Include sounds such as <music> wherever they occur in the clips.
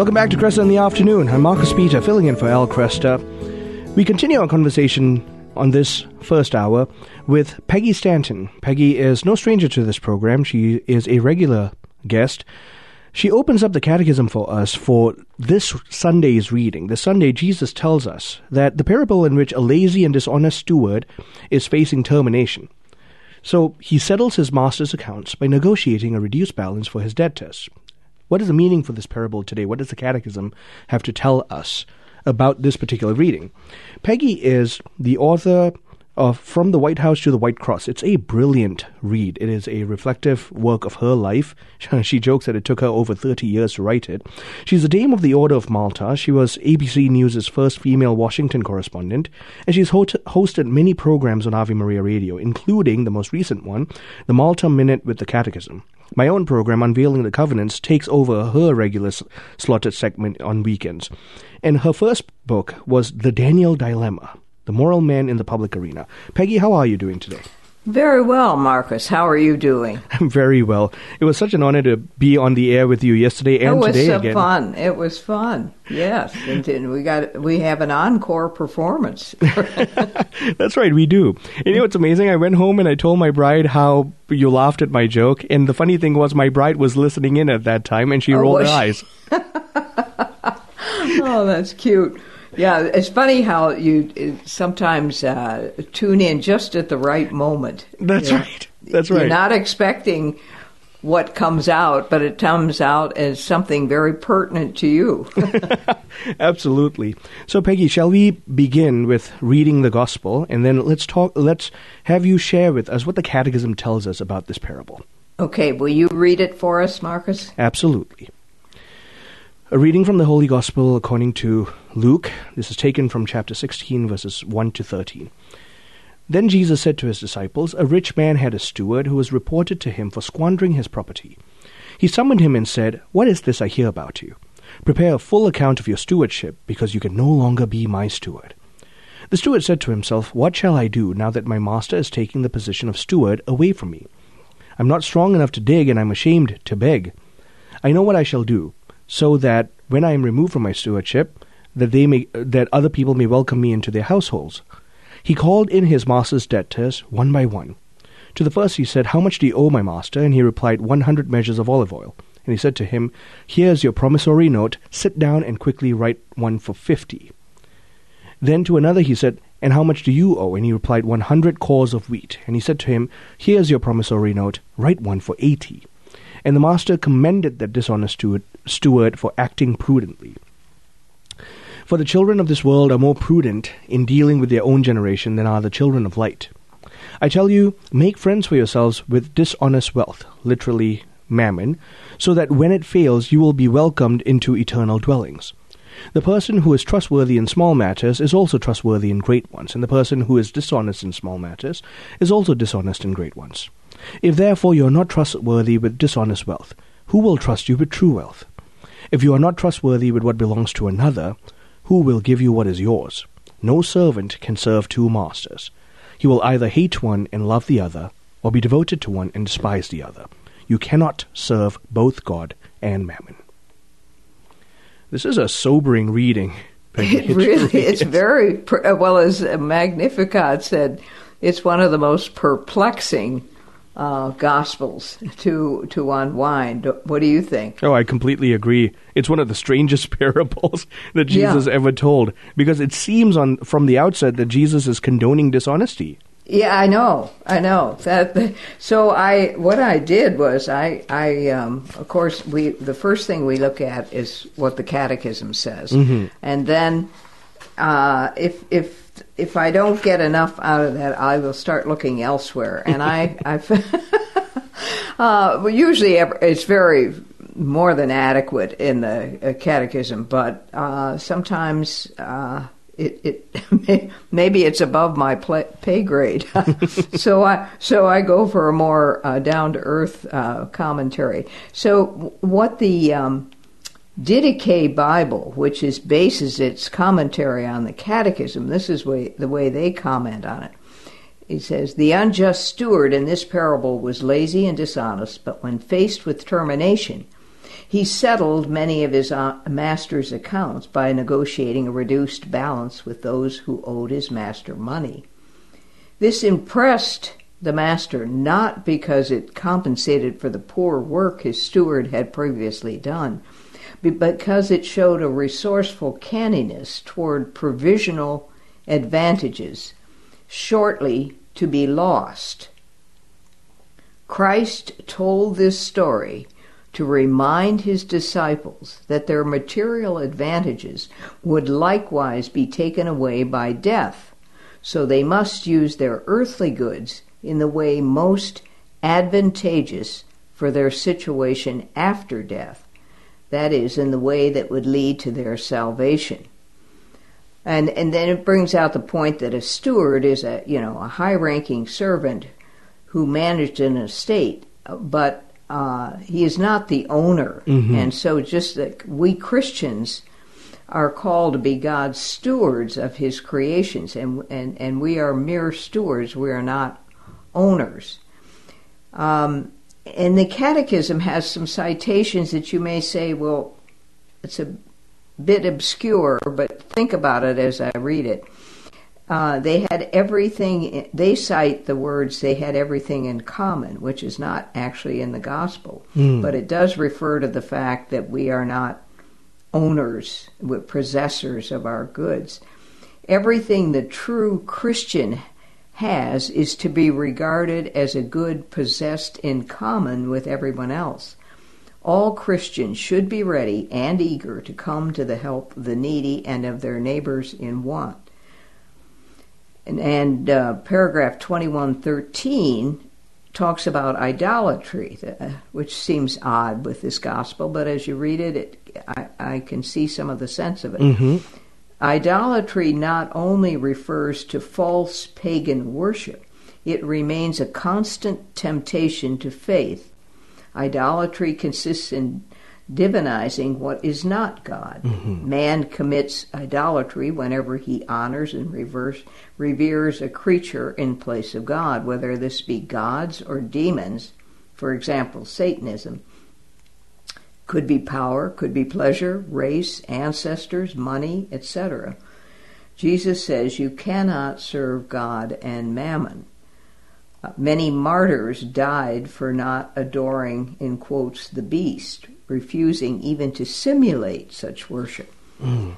Welcome back to Kresta in the afternoon. I'm Marcus Peter, filling in for Al Kresta. We continue our conversation on this first hour with Peggy Stanton. Peggy is no stranger to this program. She is a regular guest. She opens up the catechism for us for this Sunday's reading. This Sunday, Jesus tells us that the parable in which a lazy and dishonest steward is facing termination. So he settles his master's accounts by negotiating a reduced balance for his debtors. What is the meaning for this parable today? What does the catechism have to tell us about this particular reading? Peggy is the author of From the White House to the White Cross. It's a brilliant read. It is a reflective work of her life. <laughs> she jokes that it took her over 30 years to write it. She's a Dame of the Order of Malta. She was ABC News' first female Washington correspondent, and she's ho- hosted many programs on Ave Maria Radio, including the most recent one, the Malta Minute with the Catechism. My own program, Unveiling the Covenants, takes over her regular slotted segment on weekends. And her first book was The Daniel Dilemma the moral man in the public arena. Peggy, how are you doing today? Very well, Marcus. How are you doing? <laughs> I'm very well. It was such an honor to be on the air with you yesterday and today again. It was fun. It was fun. Yes, and we got we have an encore performance. <laughs> <laughs> That's right, we do. And you know what's amazing? I went home and I told my bride how you laughed at my joke, and the funny thing was my bride was listening in at that time, and she oh, rolled her eyes. oh, that's cute. Yeah, it's funny how you sometimes uh, tune in just at the right moment. That's right. That's right. You're not expecting what comes out, but it comes out as something very pertinent to you. <laughs> Absolutely. So, Peggy, shall we begin with reading the gospel, and then let's talk. Let's have you share with us what the Catechism tells us about this parable. Okay. Will you read it for us, Marcus? Absolutely. A reading from the Holy Gospel according to Luke. This is taken from chapter 16, verses 1 to 13. Then Jesus said to his disciples, A rich man had a steward who was reported to him for squandering his property. He summoned him and said, What is this I hear about you? Prepare a full account of your stewardship, because you can no longer be my steward. The steward said to himself, What shall I do now that my master is taking the position of steward away from me? I'm not strong enough to dig, and I'm ashamed to beg. I know what I shall do so that when I am removed from my stewardship, that they may that other people may welcome me into their households. He called in his master's debtors one by one. To the first he said, How much do you owe my master? And he replied, One hundred measures of olive oil. And he said to him, Here is your promissory note. Sit down and quickly write one for fifty. Then to another he said, And how much do you owe? And he replied, One hundred cors of wheat. And he said to him, Here is your promissory note. Write one for eighty. And the master commended that dishonest steward, steward for acting prudently. For the children of this world are more prudent in dealing with their own generation than are the children of light. I tell you, make friends for yourselves with dishonest wealth, literally mammon, so that when it fails you will be welcomed into eternal dwellings. The person who is trustworthy in small matters is also trustworthy in great ones, and the person who is dishonest in small matters is also dishonest in great ones. If therefore you are not trustworthy with dishonest wealth, who will trust you with true wealth? If you are not trustworthy with what belongs to another, who will give you what is yours? No servant can serve two masters. He will either hate one and love the other, or be devoted to one and despise the other. You cannot serve both God and mammon. This is a sobering reading. <laughs> It really, it's very well as Magnificat said. It's one of the most perplexing uh, Gospels to to unwind. What do you think? Oh, I completely agree. It's one of the strangest <laughs> parables that Jesus yeah. ever told because it seems on from the outset that Jesus is condoning dishonesty. Yeah, I know, I know that. So I, what I did was I, I, um, of course, we the first thing we look at is what the Catechism says, mm-hmm. and then uh, if if if I don't get enough out of that, I will start looking elsewhere. And I, <laughs> I <laughs> uh, well, usually it's very more than adequate in the uh, catechism, but uh, sometimes uh, it, it <laughs> maybe it's above my pay grade. so I so I go for a more uh, down to earth uh, commentary. So what the um, Didache Bible, which is bases its commentary on the Catechism, this is way, the way they comment on it. He says, The unjust steward in this parable was lazy and dishonest, but when faced with termination, He settled many of his uh, master's accounts by negotiating a reduced balance with those who owed his master money. This impressed the master not because it compensated for the poor work his steward had previously done, because it showed a resourceful canniness toward provisional advantages shortly to be lost. Christ told this story to remind his disciples that their material advantages would likewise be taken away by death, so they must use their earthly goods in the way most advantageous for their situation after death, that is, in the way that would lead to their salvation. And, and then it brings out the point that a steward is a you know a high ranking servant who managed an estate, but uh, he is not the owner. Mm-hmm. And so, just that we Christians are called to be God's stewards of His creations, and and and we are mere stewards. We are not owners. Um, and the Catechism has some citations that you may say, well, it's a bit obscure, but think about it as I read it. Uh, they had everything, they cite the words, they had everything in common, which is not actually in the gospel. Mm. But it does refer to the fact that we are not owners, we're possessors of our goods. Everything the true Christian has is to be regarded as a good possessed in common with everyone else. All Christians should be ready and eager to come to the help of the needy and of their neighbors in want. And, and uh, paragraph 2113 talks about idolatry, uh, which seems odd with this gospel, but as you read it, it I, I, can see some of the sense of it. Mm-hmm. Idolatry not only refers to false pagan worship, it remains a constant temptation to faith. Idolatry consists in divinizing what is not God. Mm-hmm. Man commits idolatry whenever he honors and reverse, reveres a creature in place of God, whether this be gods or demons, for example, Satanism. Could be power, could be pleasure, race, ancestors, money, etc. Jesus says you cannot serve God and mammon. Uh, many martyrs died for not adoring, in quotes, the beast, refusing even to simulate such worship. Mm.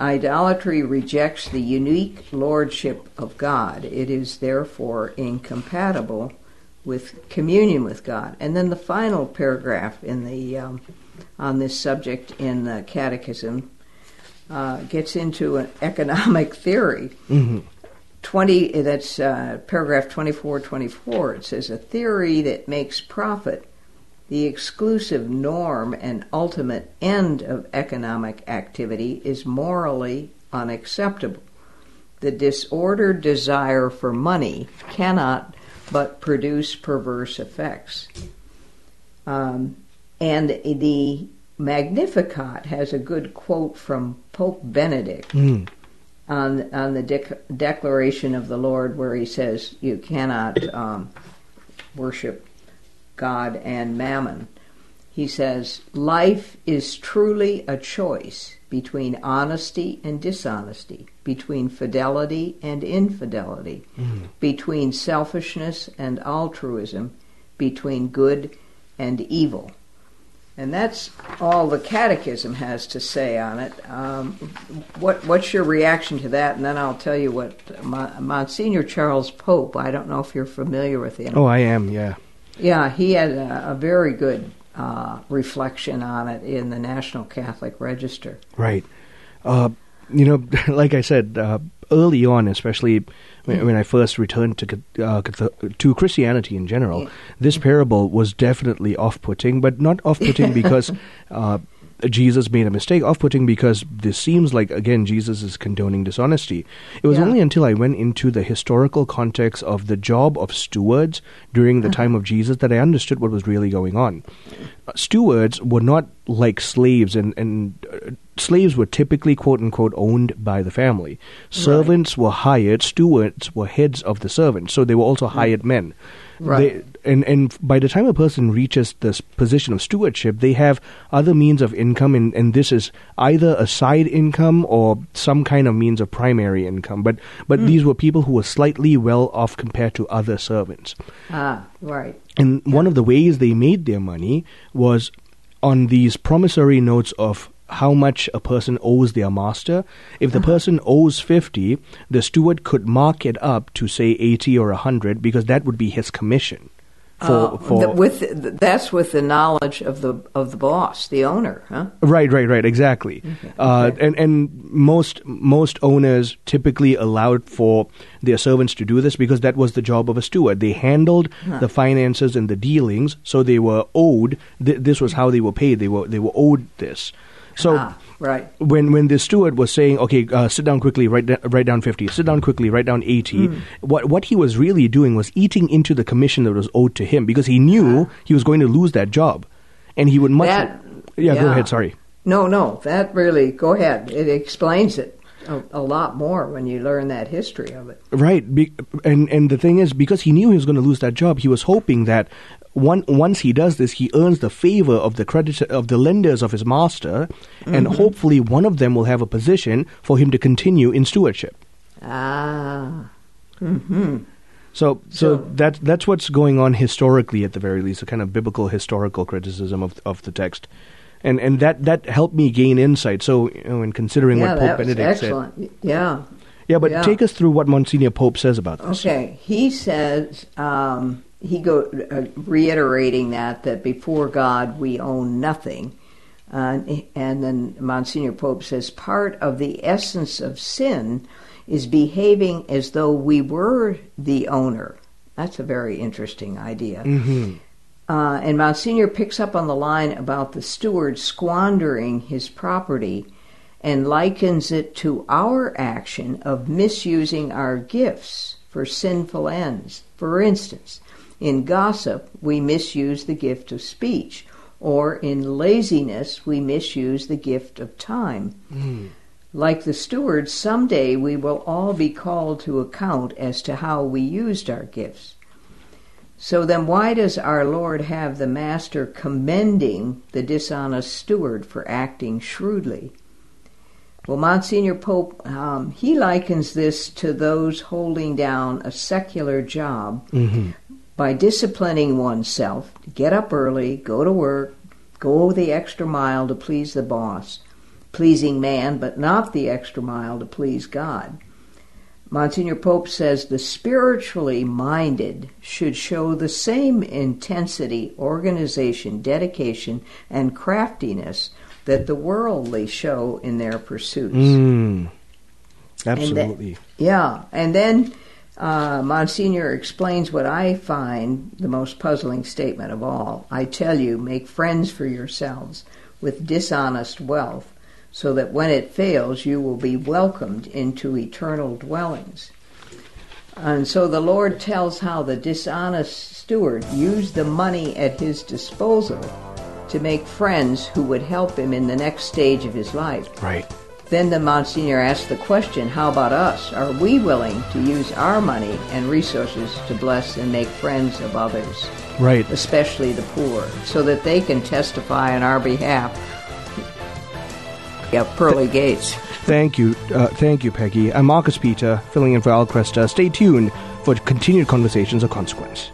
Idolatry rejects the unique lordship of God. It is therefore incompatible with communion with God. And then the final paragraph in the um, on this subject in the Catechism uh, gets into an economic theory. Mm-hmm. 20 that's uh, paragraph 24 24 it says a theory that makes profit the exclusive norm and ultimate end of economic activity is morally unacceptable the disordered desire for money cannot but produce perverse effects. Um, and the Magnificat has a good quote from Pope Benedict mm. on on the dec- Declaration of the Lord, where he says you cannot um, worship God and Mammon. He says life is truly a choice between honesty and dishonesty, between fidelity and infidelity, mm. between selfishness and altruism, between good and evil. And that's all the Catechism has to say on it. Um, what, what's your reaction to that? And then I'll tell you what Monsignor Charles Pope. I don't know if you're familiar with him. Oh, I am. Yeah. Yeah, he had a, a very good uh, reflection on it in the National Catholic Register. Right. Uh, you know, <laughs> like I said, uh, early on, especially when, when, I first returned to uh, to Christianity in general, this parable was definitely off-putting, but not off-putting <laughs> because uh, Jesus made a mistake, off putting because this seems like, again, Jesus is condoning dishonesty. It was yeah. only until I went into the historical context of the job of stewards during the uh-huh. time of Jesus that I understood what was really going on. Uh, stewards were not like slaves, and, and uh, slaves were typically, quote unquote, owned by the family. Servants right. were hired, stewards were heads of the servants, so they were also hired men. Right. They, and and by the time a person reaches this position of stewardship, they have other means of income, and, and this is either a side income or some kind of means of primary income. But but Mm. these were people who were slightly well off compared to other servants. Ah, right. And one of the ways they made their money was on these promissory notes of how much a person owes their master. If the Uh-huh. person owes 50, the steward could mark it up to say 80 or 100 because that would be his commission. For, Uh, for th- with that's with the knowledge of the of the boss, the owner, huh? Right, right, right. Exactly. Uh, and and most most owners typically allowed for their servants to do this because that was the job of a steward. They handled the finances and the dealings, so they were owed. Th- this was how they were paid. They were they were owed this. So. ah, right. When when the steward was saying, "Okay, uh, sit down quickly, write da- write down fifty, sit down quickly, write down 80, Hmm. what what he was really doing was eating into the commission that was owed to him because he knew he was going to lose that job, and he would much. That- yeah, go ahead. Sorry. No, no, that really. Go ahead. It explains it a, a lot more when you learn that history of it. Right, be, and and the thing is, because he knew he was going to lose that job, he was hoping that one once he does this, he earns the favor of the creditor of the lenders of his master, and hopefully one of them will have a position for him to continue in stewardship. Ah. Hmm. So, so, So- that that's what's going on historically, at the very least, a kind of biblical historical criticism of of the text, and and that that helped me gain insight. So, you know, in considering Yeah, what Pope that was Benedict said, excellent. Yeah. yeah, but Yeah. take us through what Monsignor Pope says about this. Okay, he says um, he go uh, reiterating that that before God we own nothing, uh, and then Monsignor Pope says part of the essence of sin is behaving as though we were the owner. That's a very interesting idea. hmm Uh, and Monsignor picks up on the line about the steward squandering his property and likens it to our action of misusing our gifts for sinful ends. For instance, in gossip, we misuse the gift of speech, or in laziness, we misuse the gift of time. Like the steward, someday we will all be called to account as to how we used our gifts. So then, why does our Lord have the Master commending the dishonest steward for acting shrewdly? Well, Monsignor Pope, um, he likens this to those holding down a secular job hmm by disciplining oneself to get up early, go to work, go the extra mile to please the boss, pleasing man, but not the extra mile to please God. Monsignor Pope says the spiritually minded should show the same intensity, organization, dedication, and craftiness that the worldly show in their pursuits. Mm. then- Absolutely. Yeah, and then uh, Monsignor explains what I find the most puzzling statement of all. I tell you, make friends for yourselves with dishonest wealth, so that when it fails, you will be welcomed into eternal dwellings. And so the Lord tells how the dishonest steward used the money at his disposal to make friends who would help him in the next stage of his life. right. Then the Monsignor asked the question, how about us? Are we willing to use our money and resources to bless and make friends of others, Right. especially the poor, so that they can testify on our behalf? Yeah, pearly gates. Thank you. Uh, thank you, Peggy. I'm Marcus Peter, filling in for Al Kresta. Stay tuned for continued conversations of consequence.